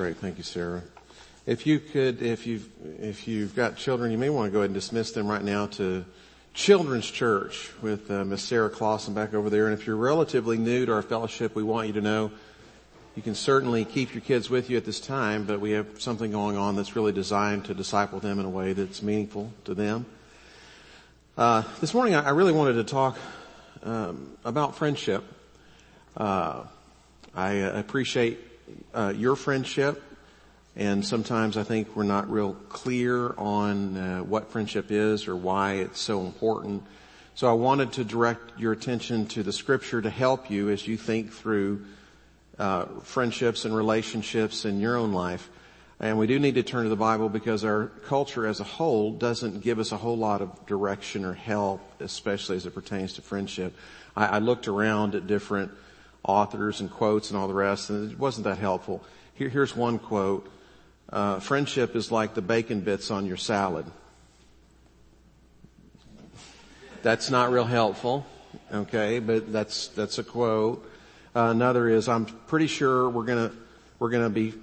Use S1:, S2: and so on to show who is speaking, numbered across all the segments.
S1: great. Thank you, Sarah. If you could, if you've, if you've got children, you may want to go ahead and dismiss them right now to Children's Church with uh, Miss Sarah Clausen back over there. And if you're relatively new to our fellowship, we want you to know you can certainly keep your kids with you at this time, but we have something going on that's really designed to disciple them in a way that's meaningful to them. Uh, this morning, I really wanted to talk um, about friendship. Uh, I uh, appreciate uh, your friendship, and sometimes I think we're not real clear on uh, what friendship is or why it's so important. So I wanted to direct your attention to the scripture to help you as you think through uh, friendships and relationships in your own life. And we do need to turn to the Bible because our culture as a whole doesn't give us a whole lot of direction or help, especially as it pertains to friendship. I, I looked around at different authors and quotes and all the rest, and it wasn't that helpful. Here, here's one quote. Uh, friendship is like the bacon bits on your salad. That's not real helpful, okay, but that's, that's a quote. Uh, another is, I'm pretty sure we're gonna, we're gonna be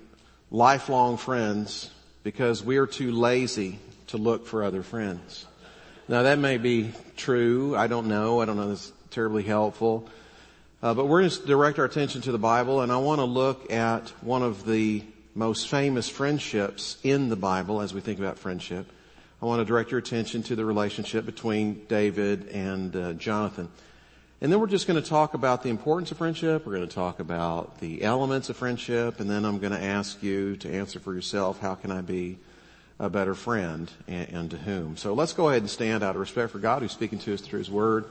S1: lifelong friends because we are too lazy to look for other friends. Now that may be true. I don't know. I don't know. That's terribly helpful. Uh, but we're going to direct our attention to the Bible, and I want to look at one of the most famous friendships in the Bible as we think about friendship. I want to direct your attention to the relationship between David and uh, Jonathan. And then we're just going to talk about the importance of friendship. We're going to talk about the elements of friendship, and then I'm going to ask you to answer for yourself, how can I be a better friend and, and to whom? So let's go ahead and stand out of respect for God who's speaking to us through His Word.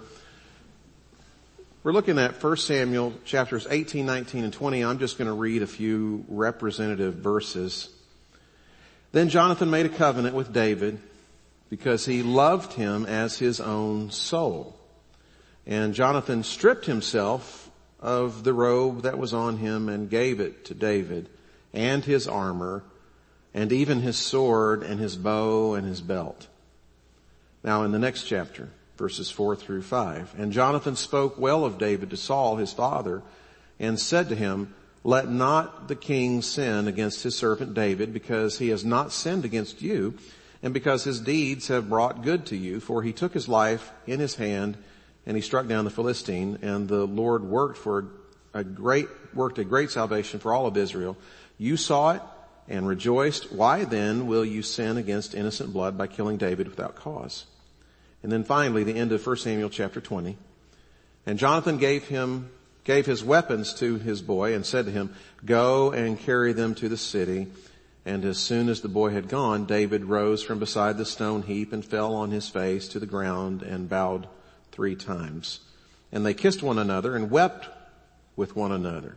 S1: We're looking at 1 Samuel chapters 18, 19, and 20. I'm just going to read a few representative verses. Then Jonathan made a covenant with David because he loved him as his own soul. And Jonathan stripped himself of the robe that was on him and gave it to David and his armor and even his sword and his bow and his belt. Now in the next chapter, verses 4 through 5. And Jonathan spoke well of David to Saul, his father, and said to him, let not the king sin against his servant David because he has not sinned against you and because his deeds have brought good to you for he took his life in his hand and he struck down the Philistine and the Lord worked for a great, worked a great salvation for all of Israel. You saw it and rejoiced. Why then will you sin against innocent blood by killing David without cause? And then finally, the end of 1 Samuel chapter 20. And Jonathan gave him, gave his weapons to his boy and said to him, go and carry them to the city. And as soon as the boy had gone, David rose from beside the stone heap and fell on his face to the ground and bowed three times. And they kissed one another and wept with one another.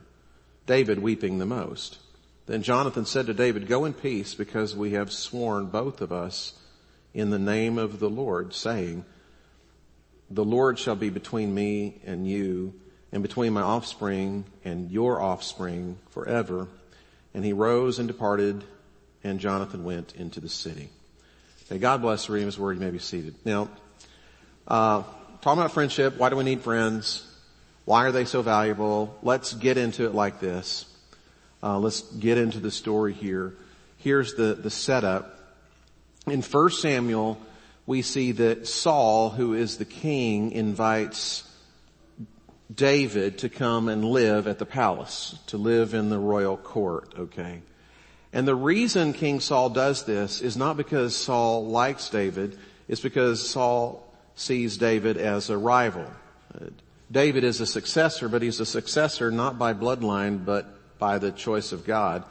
S1: David weeping the most. Then Jonathan said to David, go in peace because we have sworn both of us in the name of the Lord saying, the Lord shall be between me and you and between my offspring and your offspring forever. And he rose and departed and Jonathan went into the city. May God bless the reading his word. You may be seated. Now, uh, talking about friendship, why do we need friends? Why are they so valuable? Let's get into it like this. Uh, let's get into the story here. Here's the, the setup. In 1 Samuel, we see that Saul, who is the king, invites David to come and live at the palace, to live in the royal court, okay? And the reason King Saul does this is not because Saul likes David, it's because Saul sees David as a rival. David is a successor, but he's a successor not by bloodline, but by the choice of God.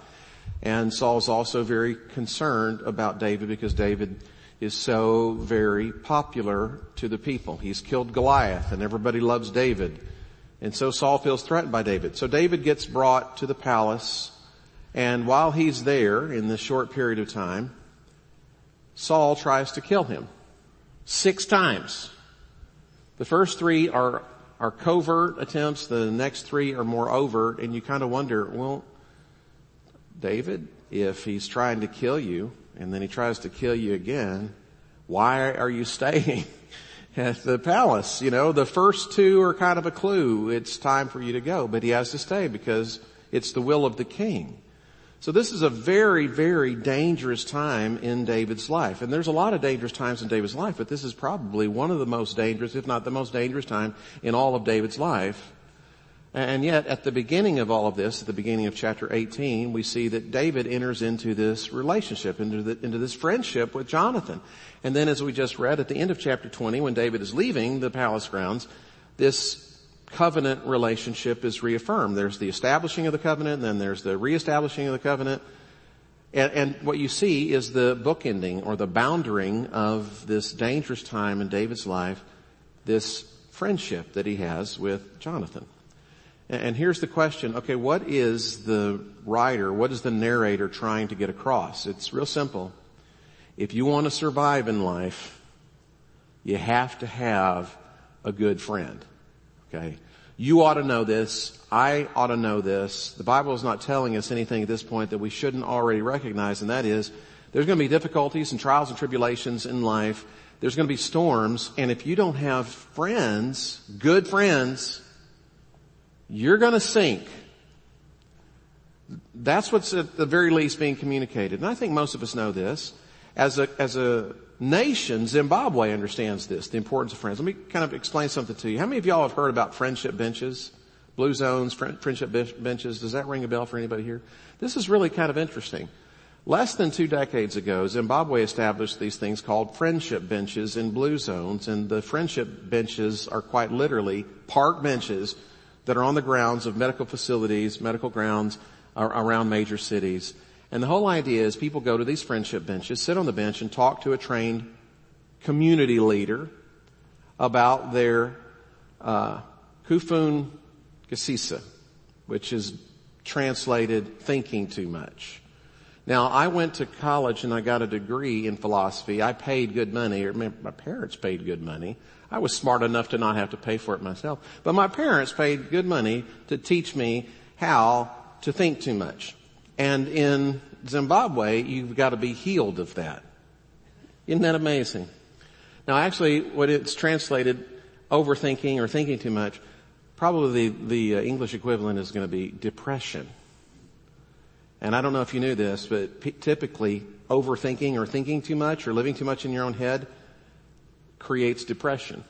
S1: And Saul's also very concerned about David because David is so very popular to the people. He's killed Goliath and everybody loves David. And so Saul feels threatened by David. So David gets brought to the palace and while he's there in this short period of time, Saul tries to kill him. Six times. The first three are, are covert attempts. The next three are more overt and you kind of wonder, well, David, if he's trying to kill you and then he tries to kill you again, why are you staying at the palace? You know, the first two are kind of a clue. It's time for you to go, but he has to stay because it's the will of the king. So this is a very, very dangerous time in David's life. And there's a lot of dangerous times in David's life, but this is probably one of the most dangerous, if not the most dangerous time in all of David's life. And yet, at the beginning of all of this, at the beginning of chapter 18, we see that David enters into this relationship, into, the, into this friendship with Jonathan. And then as we just read at the end of chapter 20, when David is leaving the palace grounds, this covenant relationship is reaffirmed. There's the establishing of the covenant, then there's the reestablishing of the covenant. And, and, what you see is the bookending or the bounding of this dangerous time in David's life, this friendship that he has with Jonathan. And, here's the question, okay, what is the writer, what is the narrator trying to get across? It's real simple. If you want to survive in life, you have to have a good friend. Okay? You ought to know this. I ought to know this. The Bible is not telling us anything at this point that we shouldn't already recognize, and that is there's going to be difficulties and trials and tribulations in life. There's going to be storms, and if you don't have friends, good friends, you're going to sink. That's what's at the very least being communicated. And I think most of us know this. As a, as a nation, Zimbabwe understands this, the importance of friends. Let me kind of explain something to you. How many of y'all have heard about friendship benches? Blue zones, friendship benches. Does that ring a bell for anybody here? This is really kind of interesting. Less than two decades ago, Zimbabwe established these things called friendship benches in blue zones, and the friendship benches are quite literally park benches that are on the grounds of medical facilities, medical grounds around major cities. And the whole idea is people go to these friendship benches, sit on the bench and talk to a trained community leader about their uh, Kufun Gasisa, which is translated thinking too much. Now, I went to college and I got a degree in philosophy. I paid good money, or my parents paid good money. I was smart enough to not have to pay for it myself. But my parents paid good money to teach me how to think too much. And in Zimbabwe, you've got to be healed of that. Isn't that amazing? Now actually, what it's translated, overthinking or thinking too much, probably the, the uh, English equivalent is going to be depression. And I don't know if you knew this, but p- typically overthinking or thinking too much or living too much in your own head creates depression.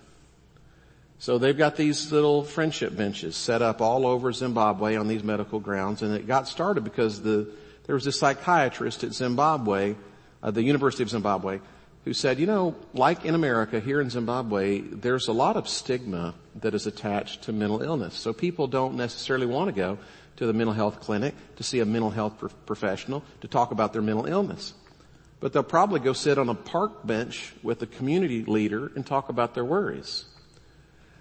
S1: So they've got these little friendship benches set up all over Zimbabwe on these medical grounds, and it got started because the, there was a psychiatrist at Zimbabwe, uh, the University of Zimbabwe, who said, you know, like in America, here in Zimbabwe, there's a lot of stigma that is attached to mental illness. So people don't necessarily want to go to the mental health clinic to see a mental health pro- professional to talk about their mental illness. But they'll probably go sit on a park bench with a community leader and talk about their worries.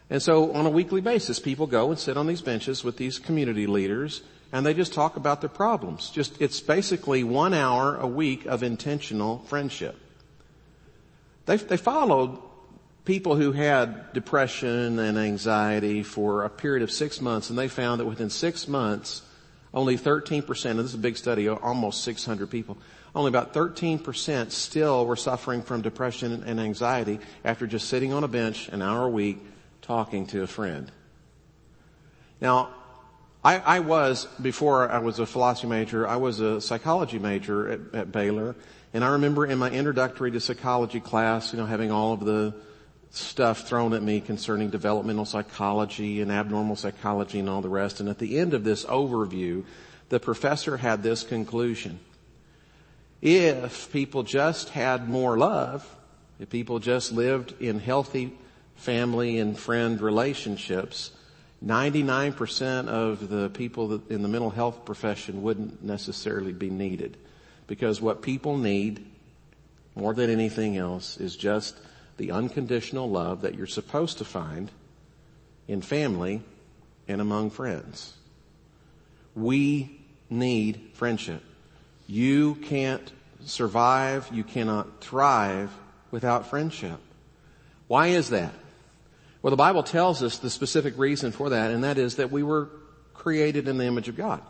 S1: And so on a weekly basis, people go and sit on these benches with these community leaders and they just talk about their problems. Just, it's basically one hour a week of intentional friendship. They, they followed people who had depression and anxiety for a period of six months and they found that within six months, only 13%, and this is a big study, almost 600 people, only about 13% still were suffering from depression and anxiety after just sitting on a bench an hour a week talking to a friend. Now, I, I, was, before I was a philosophy major, I was a psychology major at, at, Baylor. And I remember in my introductory to psychology class, you know, having all of the stuff thrown at me concerning developmental psychology and abnormal psychology and all the rest. And at the end of this overview, the professor had this conclusion. If people just had more love, if people just lived in healthy family and friend relationships, 99% of the people in the mental health profession wouldn't necessarily be needed. Because what people need more than anything else is just the unconditional love that you're supposed to find in family and among friends. We need friendship. You can't survive, you cannot thrive without friendship. Why is that? Well, the Bible tells us the specific reason for that, and that is that we were created in the image of God.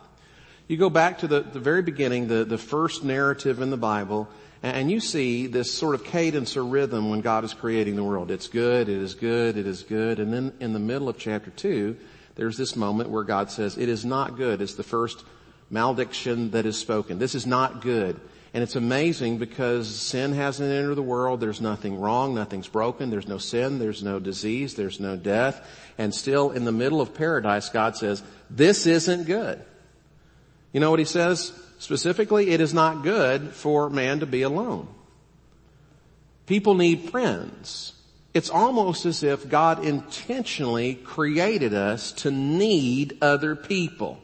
S1: You go back to the, the very beginning, the, the first narrative in the Bible, and you see this sort of cadence or rhythm when God is creating the world. It's good, it is good, it is good. And then in the middle of chapter two, there's this moment where God says, it is not good. It's the first malediction that is spoken. This is not good. And it's amazing because sin hasn't entered the world. There's nothing wrong. Nothing's broken. There's no sin. There's no disease. There's no death. And still in the middle of paradise, God says, this isn't good. You know what he says specifically? It is not good for man to be alone. People need friends. It's almost as if God intentionally created us to need other people.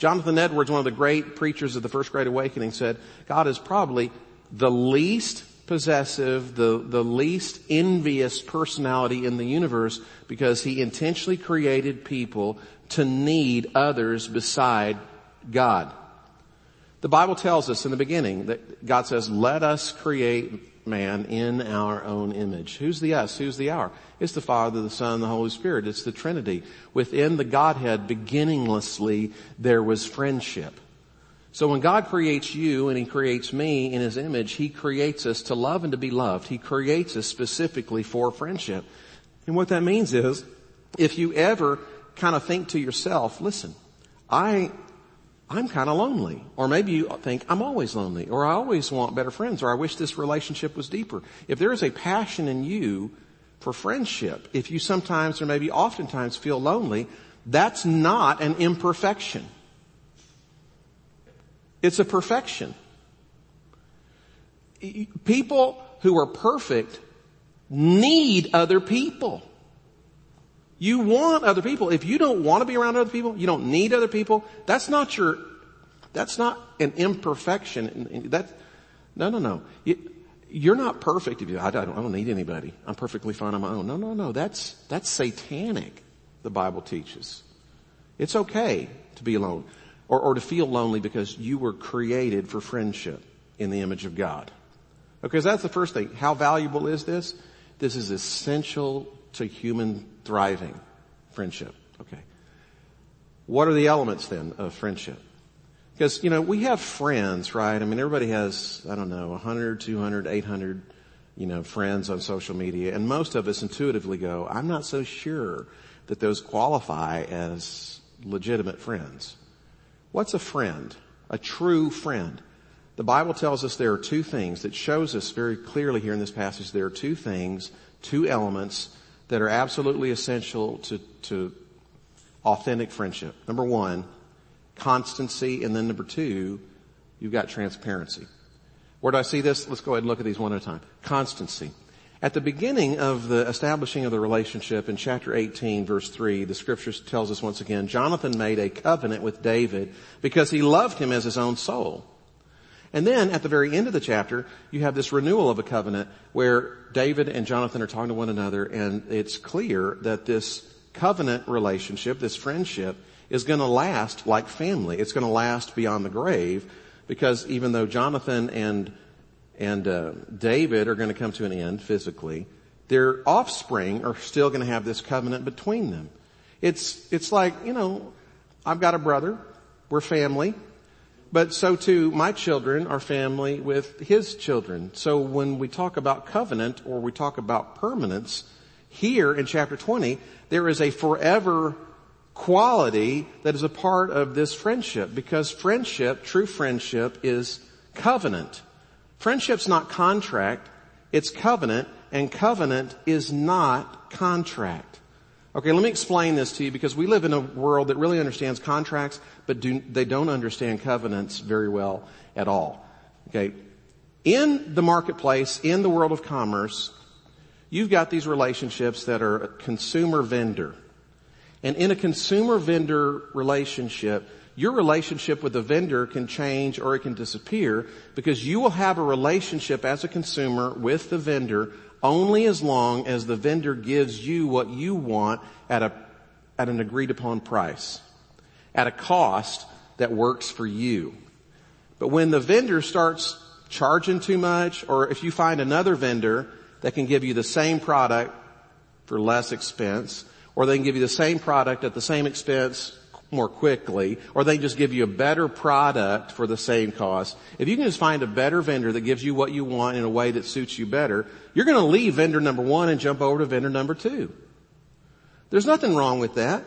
S1: Jonathan Edwards, one of the great preachers of the First Great Awakening said, God is probably the least possessive, the, the least envious personality in the universe because he intentionally created people to need others beside God. The Bible tells us in the beginning that God says, let us create man in our own image. Who's the us? Who's the our? It's the Father, the Son, the Holy Spirit. It's the Trinity. Within the Godhead, beginninglessly, there was friendship. So when God creates you and He creates me in His image, He creates us to love and to be loved. He creates us specifically for friendship. And what that means is, if you ever kind of think to yourself, listen, I, I'm kind of lonely. Or maybe you think, I'm always lonely. Or I always want better friends. Or I wish this relationship was deeper. If there is a passion in you for friendship. If you sometimes or maybe oftentimes feel lonely, that's not an imperfection. It's a perfection. People who are perfect need other people. You want other people. If you don't want to be around other people, you don't need other people, that's not your, that's not an imperfection. That, no, no, no you're not perfect if you, I don't, I don't need anybody. I'm perfectly fine on my own. No, no, no. That's, that's satanic, the Bible teaches. It's okay to be alone or, or to feel lonely because you were created for friendship in the image of God. Okay, so that's the first thing. How valuable is this? This is essential to human thriving. Friendship. Okay. What are the elements then of friendship? Because, you know, we have friends, right? I mean, everybody has, I don't know, 100, 200, 800, you know, friends on social media. And most of us intuitively go, I'm not so sure that those qualify as legitimate friends. What's a friend? A true friend. The Bible tells us there are two things that shows us very clearly here in this passage. There are two things, two elements that are absolutely essential to, to authentic friendship. Number one, constancy, and then number two, you've got transparency. Where do I see this? Let's go ahead and look at these one at a time. Constancy. At the beginning of the establishing of the relationship in chapter 18 verse 3, the scripture tells us once again, Jonathan made a covenant with David because he loved him as his own soul. And then at the very end of the chapter, you have this renewal of a covenant where David and Jonathan are talking to one another and it's clear that this covenant relationship, this friendship, is going to last like family. It's going to last beyond the grave because even though Jonathan and and uh, David are going to come to an end physically, their offspring are still going to have this covenant between them. It's it's like you know, I've got a brother, we're family, but so too my children are family with his children. So when we talk about covenant or we talk about permanence, here in chapter 20, there is a forever quality that is a part of this friendship because friendship, true friendship is covenant. Friendship's not contract, it's covenant and covenant is not contract. Okay, let me explain this to you because we live in a world that really understands contracts, but do, they don't understand covenants very well at all. Okay. In the marketplace, in the world of commerce, you've got these relationships that are consumer vendor. And in a consumer vendor relationship, your relationship with the vendor can change or it can disappear because you will have a relationship as a consumer with the vendor only as long as the vendor gives you what you want at a, at an agreed upon price, at a cost that works for you. But when the vendor starts charging too much or if you find another vendor that can give you the same product for less expense or they can give you the same product at the same expense more quickly, or they just give you a better product for the same cost. If you can just find a better vendor that gives you what you want in a way that suits you better, you're going to leave vendor number one and jump over to vendor number two. There's nothing wrong with that.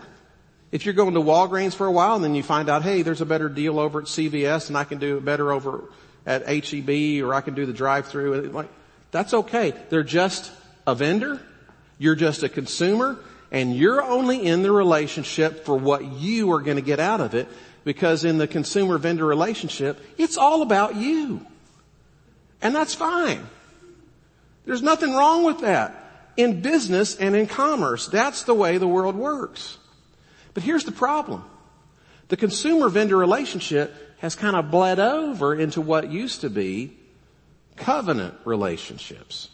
S1: If you're going to Walgreens for a while and then you find out, hey, there's a better deal over at CVS and I can do it better over at HEB or I can do the drive through, like, that's okay. They're just a vendor. You're just a consumer and you're only in the relationship for what you are going to get out of it because in the consumer vendor relationship, it's all about you. And that's fine. There's nothing wrong with that. In business and in commerce, that's the way the world works. But here's the problem. The consumer vendor relationship has kind of bled over into what used to be covenant relationships.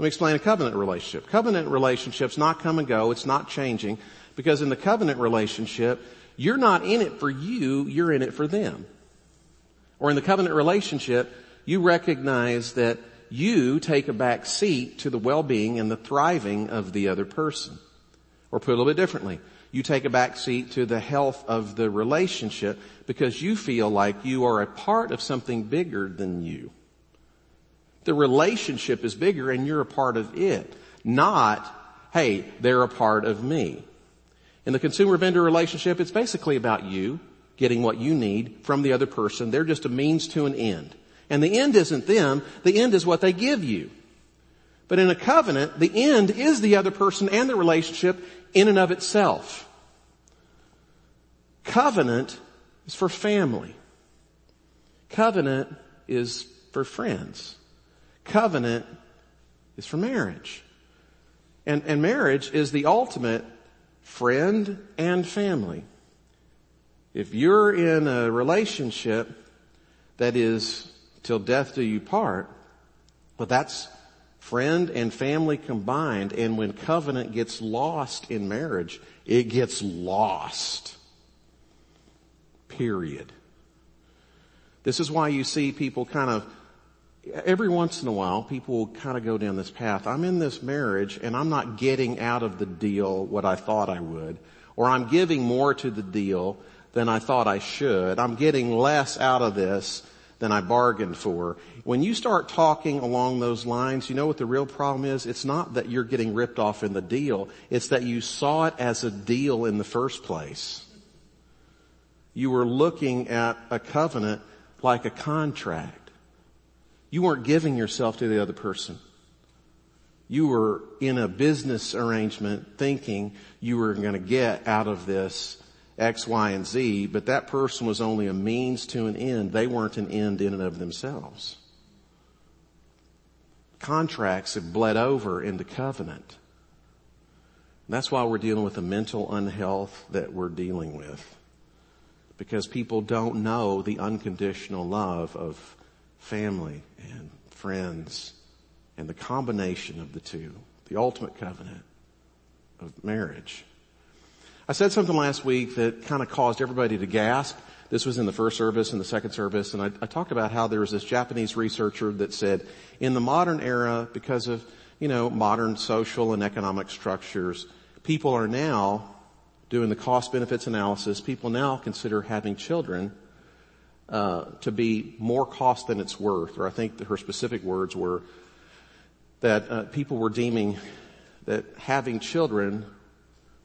S1: Let me explain a covenant relationship. Covenant relationships not come and go. It's not changing because in the covenant relationship, you're not in it for you, you're in it for them. Or in the covenant relationship, you recognize that you take a back seat to the well-being and the thriving of the other person. Or put a little bit differently, you take a back seat to the health of the relationship because you feel like you are a part of something bigger than you. The relationship is bigger and you're a part of it, not, hey, they're a part of me. In the consumer vendor relationship, it's basically about you getting what you need from the other person. They're just a means to an end. And the end isn't them, the end is what they give you. But in a covenant, the end is the other person and the relationship in and of itself. Covenant is for family. Covenant is for friends. Covenant is for marriage. And, and marriage is the ultimate friend and family. If you're in a relationship that is till death do you part. But that's friend and family combined. And when covenant gets lost in marriage, it gets lost. Period. This is why you see people kind of, every once in a while, people will kind of go down this path. I'm in this marriage and I'm not getting out of the deal what I thought I would, or I'm giving more to the deal than I thought I should. I'm getting less out of this than I bargained for. When you start talking along those lines, you know what the real problem is? It's not that you're getting ripped off in the deal. It's that you saw it as a deal in the first place. You were looking at a covenant like a contract. You weren't giving yourself to the other person. You were in a business arrangement thinking you were going to get out of this X, Y, and Z, but that person was only a means to an end. They weren't an end in and of themselves. Contracts have bled over into covenant. That's why we're dealing with the mental unhealth that we're dealing with. Because people don't know the unconditional love of family and friends and the combination of the two, the ultimate covenant of marriage. I said something last week that kind of caused everybody to gasp. This was in the first service and the second service, and I, I talked about how there was this Japanese researcher that said, in the modern era, because of, you know, modern social and economic structures, people are now doing the cost benefits analysis. People now consider having children uh, to be more cost than it's worth, or I think her specific words were that uh, people were deeming that having children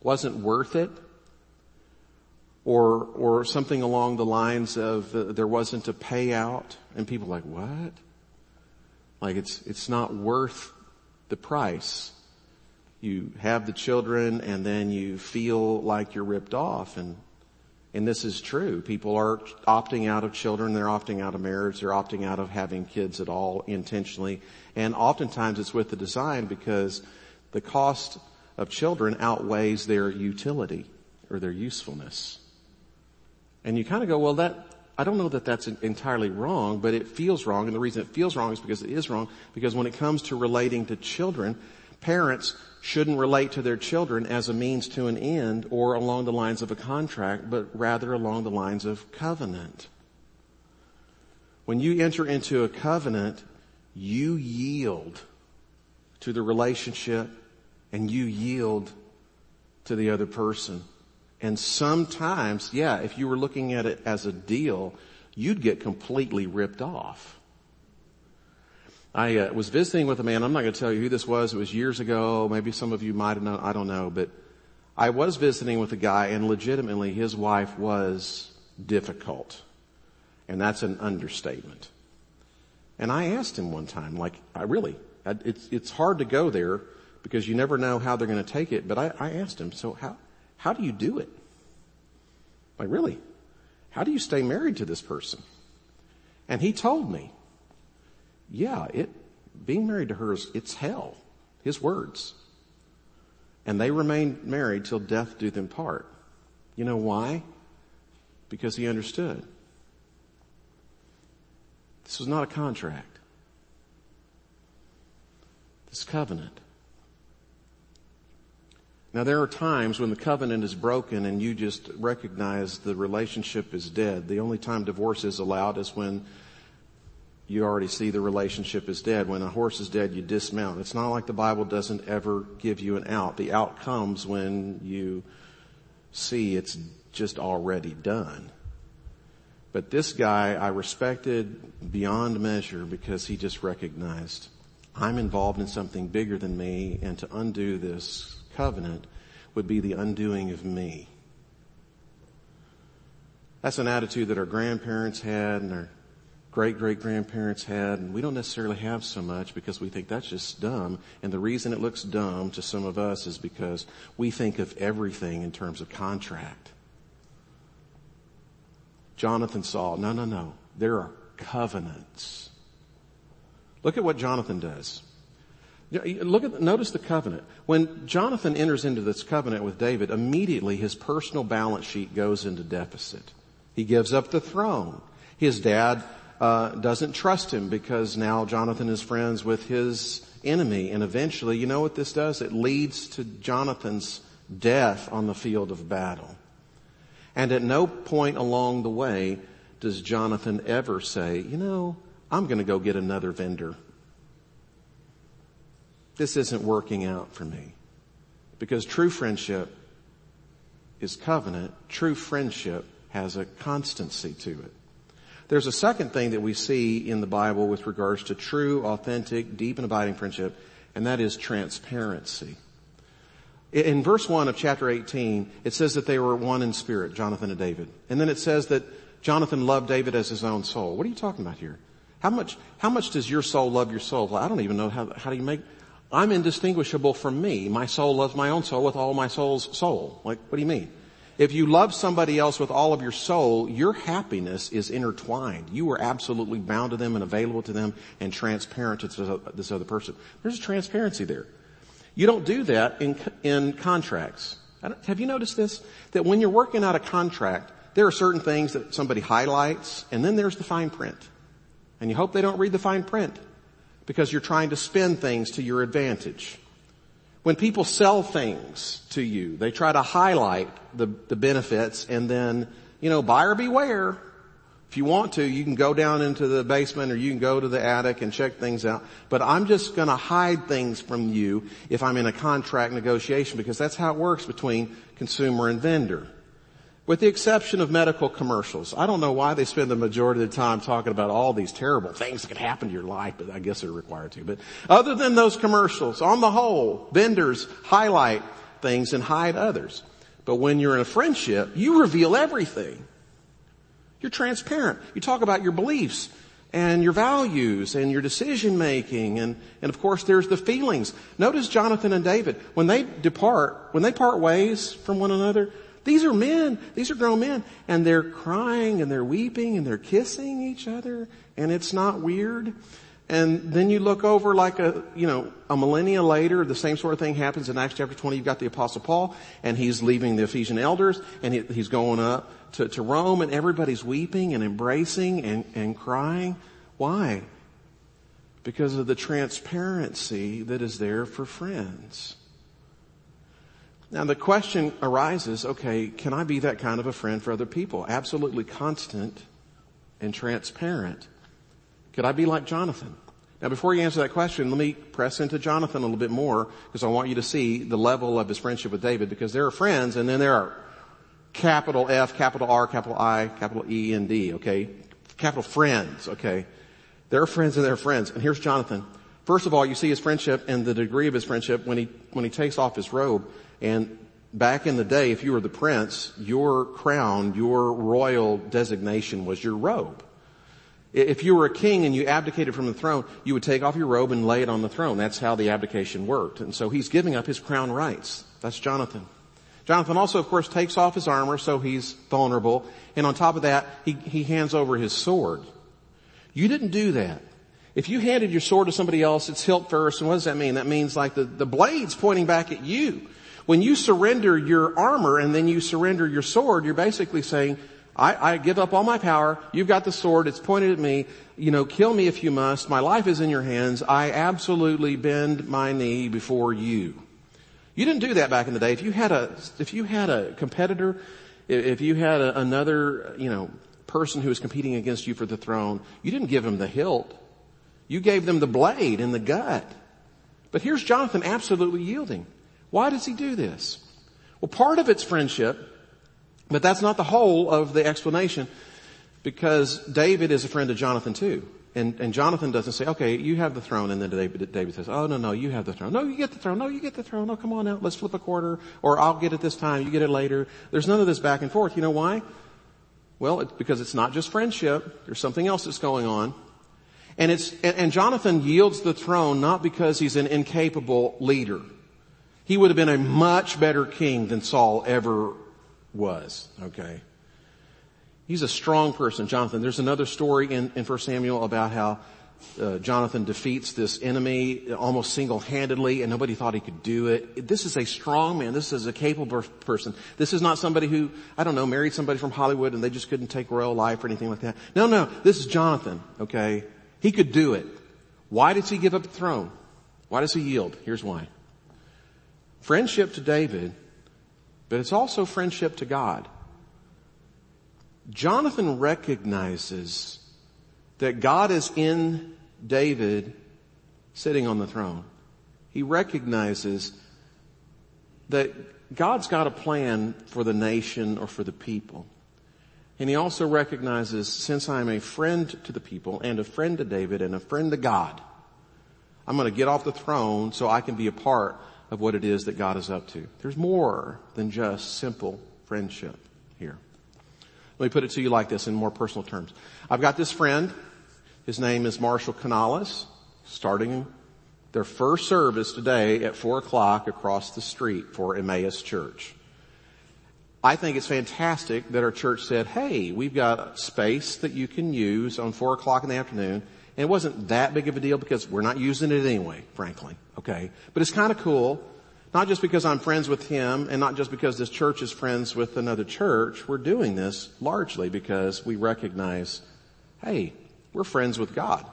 S1: wasn't worth it or or something along the lines of uh, there wasn't a payout. And people like what? Like it's it's not worth the price. You have the children and then you feel like you're ripped off. And and this is true people are opting out of children they're opting out of marriage they're opting out of having kids at all intentionally and oftentimes it's with the design because the cost of children outweighs their utility or their usefulness. And you kind of go, well, that, I don't know that that's entirely wrong, but it feels wrong. And the reason it feels wrong is because it is wrong. Because when it comes to relating to children, parents shouldn't relate to their children as a means to an end or along the lines of a contract, but rather along the lines of covenant. When you enter into a covenant, you yield to the relationship and you yield to the other person. And sometimes, yeah, if you were looking at it as a deal, you'd get completely ripped off. I uh, was visiting with a man. I'm not going to tell you who this was. It was years ago. Maybe some of you might have known. I don't know. But I was visiting with a guy and legitimately his wife was difficult. And that's an understatement. And I asked him one time, like, I really, it's, it's hard to go there because you never know how they're going to take it. But I, I asked him, so how, how do you do it? Like, really? How do you stay married to this person? And he told me, yeah, it, being married to her is, it's hell. His words. And they remained married till death do them part. You know why? Because he understood. This was not a contract. This covenant. Now there are times when the covenant is broken and you just recognize the relationship is dead. The only time divorce is allowed is when you already see the relationship is dead. When a horse is dead, you dismount. It's not like the Bible doesn't ever give you an out. The out comes when you see it's just already done. But this guy I respected beyond measure because he just recognized I'm involved in something bigger than me and to undo this covenant would be the undoing of me. That's an attitude that our grandparents had and our great great grandparents had, and we don't necessarily have so much because we think that's just dumb. And the reason it looks dumb to some of us is because we think of everything in terms of contract. Jonathan saw, no, no, no. There are covenants. Look at what Jonathan does. Look at, notice the covenant. When Jonathan enters into this covenant with David, immediately his personal balance sheet goes into deficit. He gives up the throne. His dad uh, doesn't trust him because now Jonathan is friends with his enemy. And eventually, you know what this does? It leads to Jonathan's death on the field of battle. And at no point along the way does Jonathan ever say, you know, I'm going to go get another vendor. This isn't working out for me. Because true friendship is covenant. True friendship has a constancy to it. There's a second thing that we see in the Bible with regards to true, authentic, deep and abiding friendship, and that is transparency. In verse 1 of chapter 18, it says that they were one in spirit, Jonathan and David. And then it says that Jonathan loved David as his own soul. What are you talking about here? How much, how much does your soul love your soul? Well, I don't even know how, how do you make, I'm indistinguishable from me. My soul loves my own soul with all my soul's soul. Like, what do you mean? If you love somebody else with all of your soul, your happiness is intertwined. You are absolutely bound to them and available to them and transparent to this other person. There's a transparency there. You don't do that in, in contracts. Have you noticed this? That when you're working out a contract, there are certain things that somebody highlights and then there's the fine print. And you hope they don't read the fine print because you're trying to spin things to your advantage. When people sell things to you, they try to highlight the, the benefits and then, you know, buyer beware. If you want to, you can go down into the basement or you can go to the attic and check things out. But I'm just gonna hide things from you if I'm in a contract negotiation because that's how it works between consumer and vendor. With the exception of medical commercials. I don't know why they spend the majority of the time talking about all these terrible things that could happen to your life, but I guess they're required to. But other than those commercials, on the whole, vendors highlight things and hide others. But when you're in a friendship, you reveal everything. You're transparent. You talk about your beliefs and your values and your decision making and, and of course there's the feelings. Notice Jonathan and David, when they depart, when they part ways from one another, these are men. These are grown men. And they're crying and they're weeping and they're kissing each other and it's not weird. And then you look over like a, you know, a millennia later, the same sort of thing happens in Acts chapter 20. You've got the apostle Paul and he's leaving the Ephesian elders and he, he's going up to, to Rome and everybody's weeping and embracing and, and crying. Why? Because of the transparency that is there for friends. Now the question arises, okay, can I be that kind of a friend for other people? Absolutely constant and transparent. Could I be like Jonathan? Now before you answer that question, let me press into Jonathan a little bit more because I want you to see the level of his friendship with David because there are friends and then there are capital F, capital R, capital I, capital E and D, okay? Capital friends, okay? There are friends and there are friends. And here's Jonathan. First of all, you see his friendship and the degree of his friendship when he, when he takes off his robe and back in the day, if you were the prince, your crown, your royal designation was your robe. If you were a king and you abdicated from the throne, you would take off your robe and lay it on the throne. That's how the abdication worked. And so he's giving up his crown rights. That's Jonathan. Jonathan also, of course, takes off his armor so he's vulnerable. And on top of that, he, he hands over his sword. You didn't do that. If you handed your sword to somebody else, it's hilt first. And what does that mean? That means like the, the blade's pointing back at you. When you surrender your armor and then you surrender your sword, you're basically saying, I, I give up all my power. You've got the sword. It's pointed at me. You know, kill me if you must. My life is in your hands. I absolutely bend my knee before you. You didn't do that back in the day. If you had a, if you had a competitor, if you had a, another, you know, person who was competing against you for the throne, you didn't give him the hilt. You gave them the blade in the gut. But here's Jonathan absolutely yielding. Why does he do this? Well, part of it's friendship, but that's not the whole of the explanation because David is a friend of Jonathan too. And, and Jonathan doesn't say, okay, you have the throne. And then David, David says, oh, no, no, you have the throne. No, you get the throne. No, you get the throne. No, come on out. Let's flip a quarter. Or I'll get it this time. You get it later. There's none of this back and forth. You know why? Well, it's because it's not just friendship. There's something else that's going on. And it's, and, Jonathan yields the throne not because he's an incapable leader. He would have been a much better king than Saul ever was. Okay. He's a strong person, Jonathan. There's another story in, in 1 Samuel about how uh, Jonathan defeats this enemy almost single-handedly and nobody thought he could do it. This is a strong man. This is a capable person. This is not somebody who, I don't know, married somebody from Hollywood and they just couldn't take royal life or anything like that. No, no, this is Jonathan, okay? He could do it. Why does he give up the throne? Why does he yield? Here's why. Friendship to David, but it's also friendship to God. Jonathan recognizes that God is in David sitting on the throne. He recognizes that God's got a plan for the nation or for the people. And he also recognizes, since I'm a friend to the people and a friend to David and a friend to God, I'm going to get off the throne so I can be a part of what it is that God is up to. There's more than just simple friendship here. Let me put it to you like this in more personal terms. I've got this friend. His name is Marshall Canales, starting their first service today at four o'clock across the street for Emmaus Church. I think it's fantastic that our church said, hey, we've got space that you can use on four o'clock in the afternoon. And it wasn't that big of a deal because we're not using it anyway, frankly. Okay. But it's kind of cool not just because I'm friends with him and not just because this church is friends with another church. We're doing this largely because we recognize, hey, we're friends with God.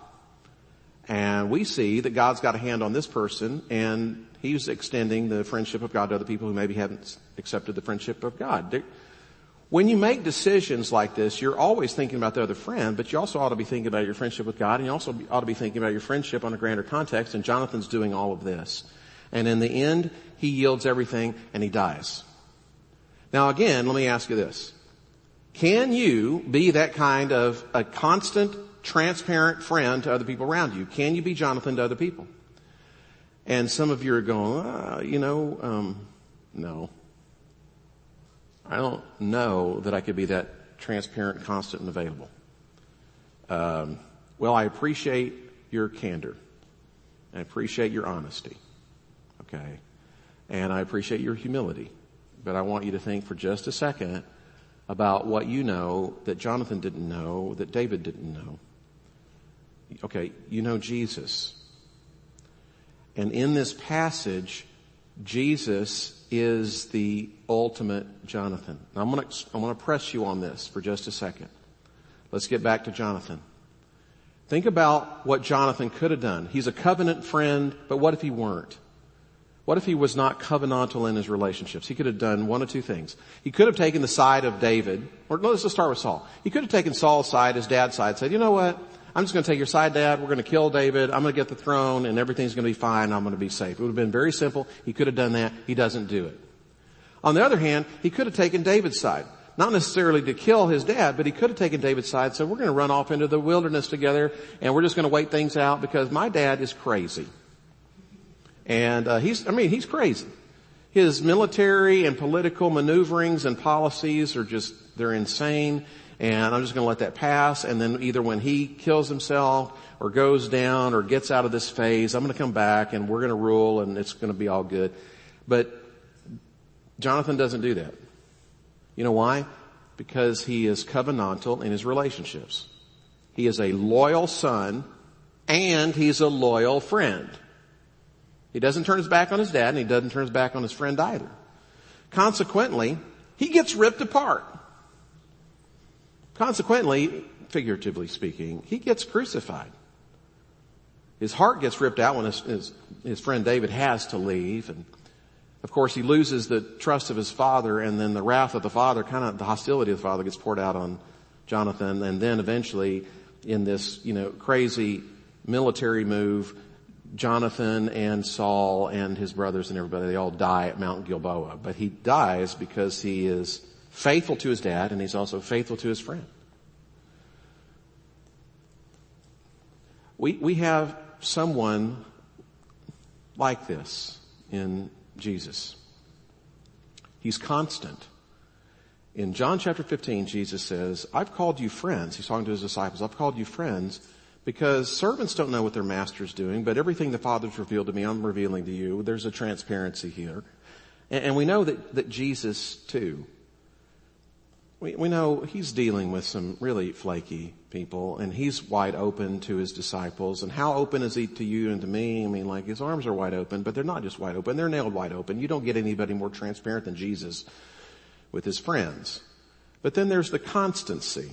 S1: And we see that God's got a hand on this person and he's extending the friendship of God to other people who maybe haven't accepted the friendship of God. When you make decisions like this, you're always thinking about the other friend, but you also ought to be thinking about your friendship with God and you also ought to be thinking about your friendship on a grander context and Jonathan's doing all of this. And in the end, he yields everything and he dies. Now again, let me ask you this. Can you be that kind of a constant, transparent friend to other people around you? Can you be Jonathan to other people? And some of you are going, uh, you know, um, no. I don't know that I could be that transparent, constant, and available. Um, well, I appreciate your candor. I appreciate your honesty okay? And I appreciate your humility. But I want you to think for just a second about what you know that Jonathan didn't know, that David didn't know. Okay, you know Jesus. And in this passage, Jesus is the ultimate Jonathan. Now I'm gonna, I'm gonna press you on this for just a second. Let's get back to Jonathan. Think about what Jonathan could have done. He's a covenant friend, but what if he weren't? What if he was not covenantal in his relationships? He could have done one of two things. He could have taken the side of David, or let's just start with Saul. He could have taken Saul's side, his dad's side, said, you know what? I'm just going to take your side, dad. We're going to kill David. I'm going to get the throne and everything's going to be fine. I'm going to be safe. It would have been very simple. He could have done that. He doesn't do it. On the other hand, he could have taken David's side. Not necessarily to kill his dad, but he could have taken David's side. So we're going to run off into the wilderness together and we're just going to wait things out because my dad is crazy. And uh, he's, I mean, he's crazy. His military and political maneuverings and policies are just, they're insane and I'm just going to let that pass. And then either when he kills himself or goes down or gets out of this phase, I'm going to come back and we're going to rule and it's going to be all good. But Jonathan doesn't do that. You know why? Because he is covenantal in his relationships. He is a loyal son and he's a loyal friend. He doesn't turn his back on his dad and he doesn't turn his back on his friend either. Consequently, he gets ripped apart. Consequently, figuratively speaking, he gets crucified. His heart gets ripped out when his, his, his, friend David has to leave. And of course he loses the trust of his father and then the wrath of the father, kind of the hostility of the father gets poured out on Jonathan. And then eventually in this, you know, crazy military move, Jonathan and Saul and his brothers and everybody, they all die at Mount Gilboa. But he dies because he is faithful to his dad and he's also faithful to his friend. We, we have someone like this in Jesus. He's constant. In John chapter 15, Jesus says, I've called you friends. He's talking to his disciples. I've called you friends because servants don't know what their master's doing, but everything the Father's revealed to me, I'm revealing to you. There's a transparency here. And, and we know that, that Jesus too, we, we know he's dealing with some really flaky people and he's wide open to his disciples. And how open is he to you and to me? I mean, like his arms are wide open, but they're not just wide open. They're nailed wide open. You don't get anybody more transparent than Jesus with his friends. But then there's the constancy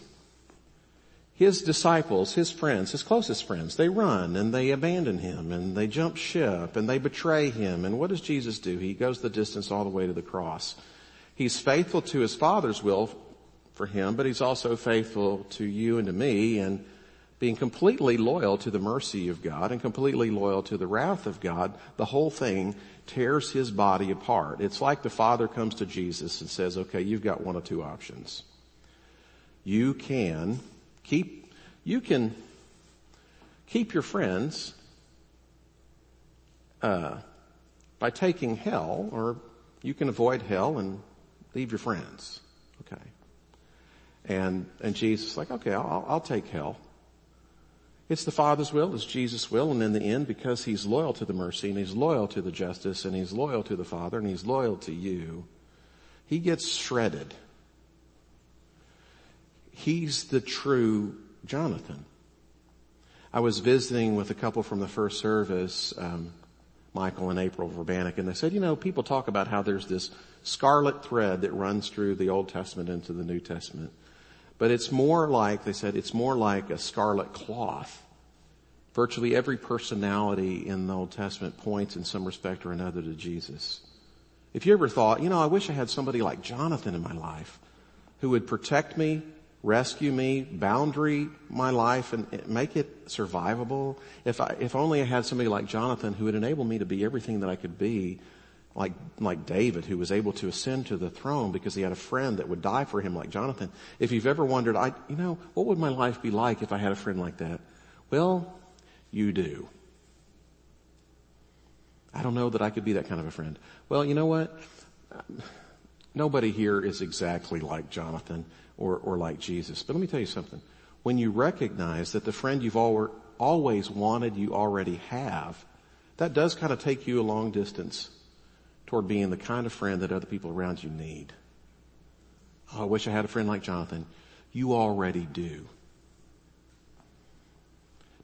S1: his disciples, his friends, his closest friends, they run and they abandon him and they jump ship and they betray him. And what does Jesus do? He goes the distance all the way to the cross. He's faithful to his Father's will for him, but he's also faithful to you and to me and being completely loyal to the mercy of God and completely loyal to the wrath of God. The whole thing tears his body apart. It's like the Father comes to Jesus and says, okay, you've got one of two options. You can Keep, you can keep your friends uh, by taking hell, or you can avoid hell and leave your friends. And, and Jesus is like, okay, I'll, I'll take hell. It's the Father's will, it's Jesus' will, and in the end, because He's loyal to the mercy, and He's loyal to the justice, and He's loyal to the Father, and He's loyal to you, He gets shredded He's the true Jonathan. I was visiting with a couple from the first service, um, Michael and April Verbanek, and they said, you know, people talk about how there's this scarlet thread that runs through the Old Testament into the New Testament. But it's more like, they said, it's more like a scarlet cloth. Virtually every personality in the Old Testament points in some respect or another to Jesus. If you ever thought, you know, I wish I had somebody like Jonathan in my life who would protect me, rescue me, boundary my life and make it survivable. If I, if only I had somebody like Jonathan who would enable me to be everything that I could be, like, like David who was able to ascend to the throne because he had a friend that would die for him like Jonathan. If you've ever wondered, I, you know, what would my life be like if I had a friend like that? Well, you do. I don't know that I could be that kind of a friend. Well, you know what? Nobody here is exactly like Jonathan or, or like Jesus. But let me tell you something. When you recognize that the friend you've always wanted you already have, that does kind of take you a long distance toward being the kind of friend that other people around you need. Oh, I wish I had a friend like Jonathan. You already do.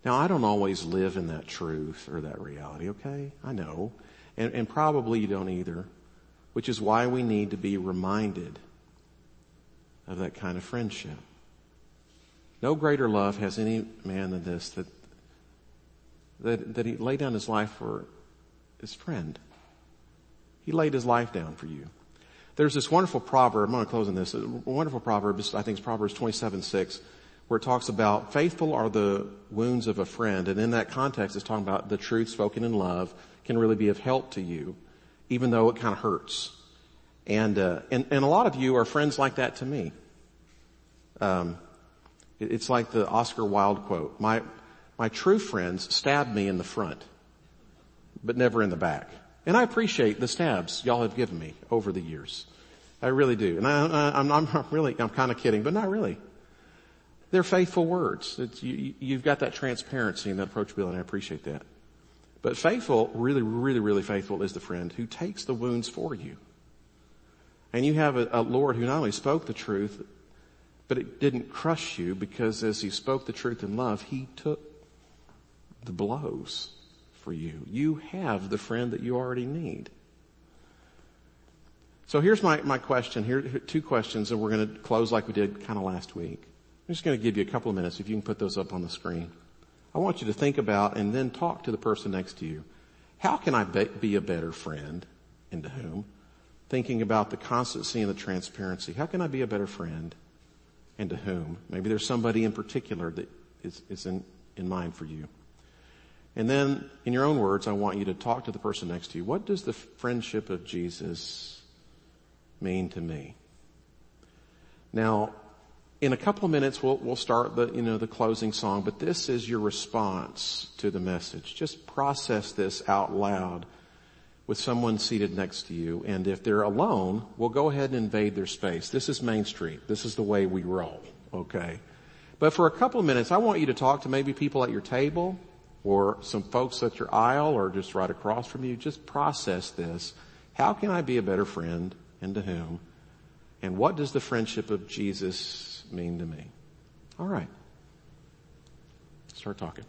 S1: Now I don't always live in that truth or that reality, okay? I know. And, and probably you don't either, which is why we need to be reminded of that kind of friendship. No greater love has any man than this that, that, that he laid down his life for his friend. He laid his life down for you. There's this wonderful proverb, I'm going to close on this, a wonderful proverb, I think it's Proverbs 27, 6, where it talks about faithful are the wounds of a friend. And in that context, it's talking about the truth spoken in love can really be of help to you, even though it kind of hurts. And, uh, and, and a lot of you are friends like that to me. Um, it, it's like the Oscar Wilde quote. My, my true friends stab me in the front, but never in the back. And I appreciate the stabs y'all have given me over the years. I really do. And I, am I'm really, I'm kind of kidding, but not really. They're faithful words. You, you've got that transparency and that approachability, and I appreciate that. But faithful, really, really, really faithful is the friend who takes the wounds for you. And you have a, a Lord who not only spoke the truth, but it didn't crush you because as he spoke the truth in love, he took the blows for you. You have the friend that you already need. So here's my, my question. Here, two questions and we're going to close like we did kind of last week. I'm just going to give you a couple of minutes if you can put those up on the screen. I want you to think about and then talk to the person next to you. How can I be a better friend and to whom? Thinking about the constancy and the transparency. How can I be a better friend and to whom? Maybe there's somebody in particular that is, is in, in mind for you. And then, in your own words, I want you to talk to the person next to you. What does the friendship of Jesus mean to me? Now, in a couple of minutes, we'll, we'll start the, you know, the closing song, but this is your response to the message. Just process this out loud with someone seated next to you. And if they're alone, we'll go ahead and invade their space. This is Main Street. This is the way we roll. Okay. But for a couple of minutes, I want you to talk to maybe people at your table or some folks at your aisle or just right across from you. Just process this. How can I be a better friend and to whom? And what does the friendship of Jesus mean to me? All right. Start talking.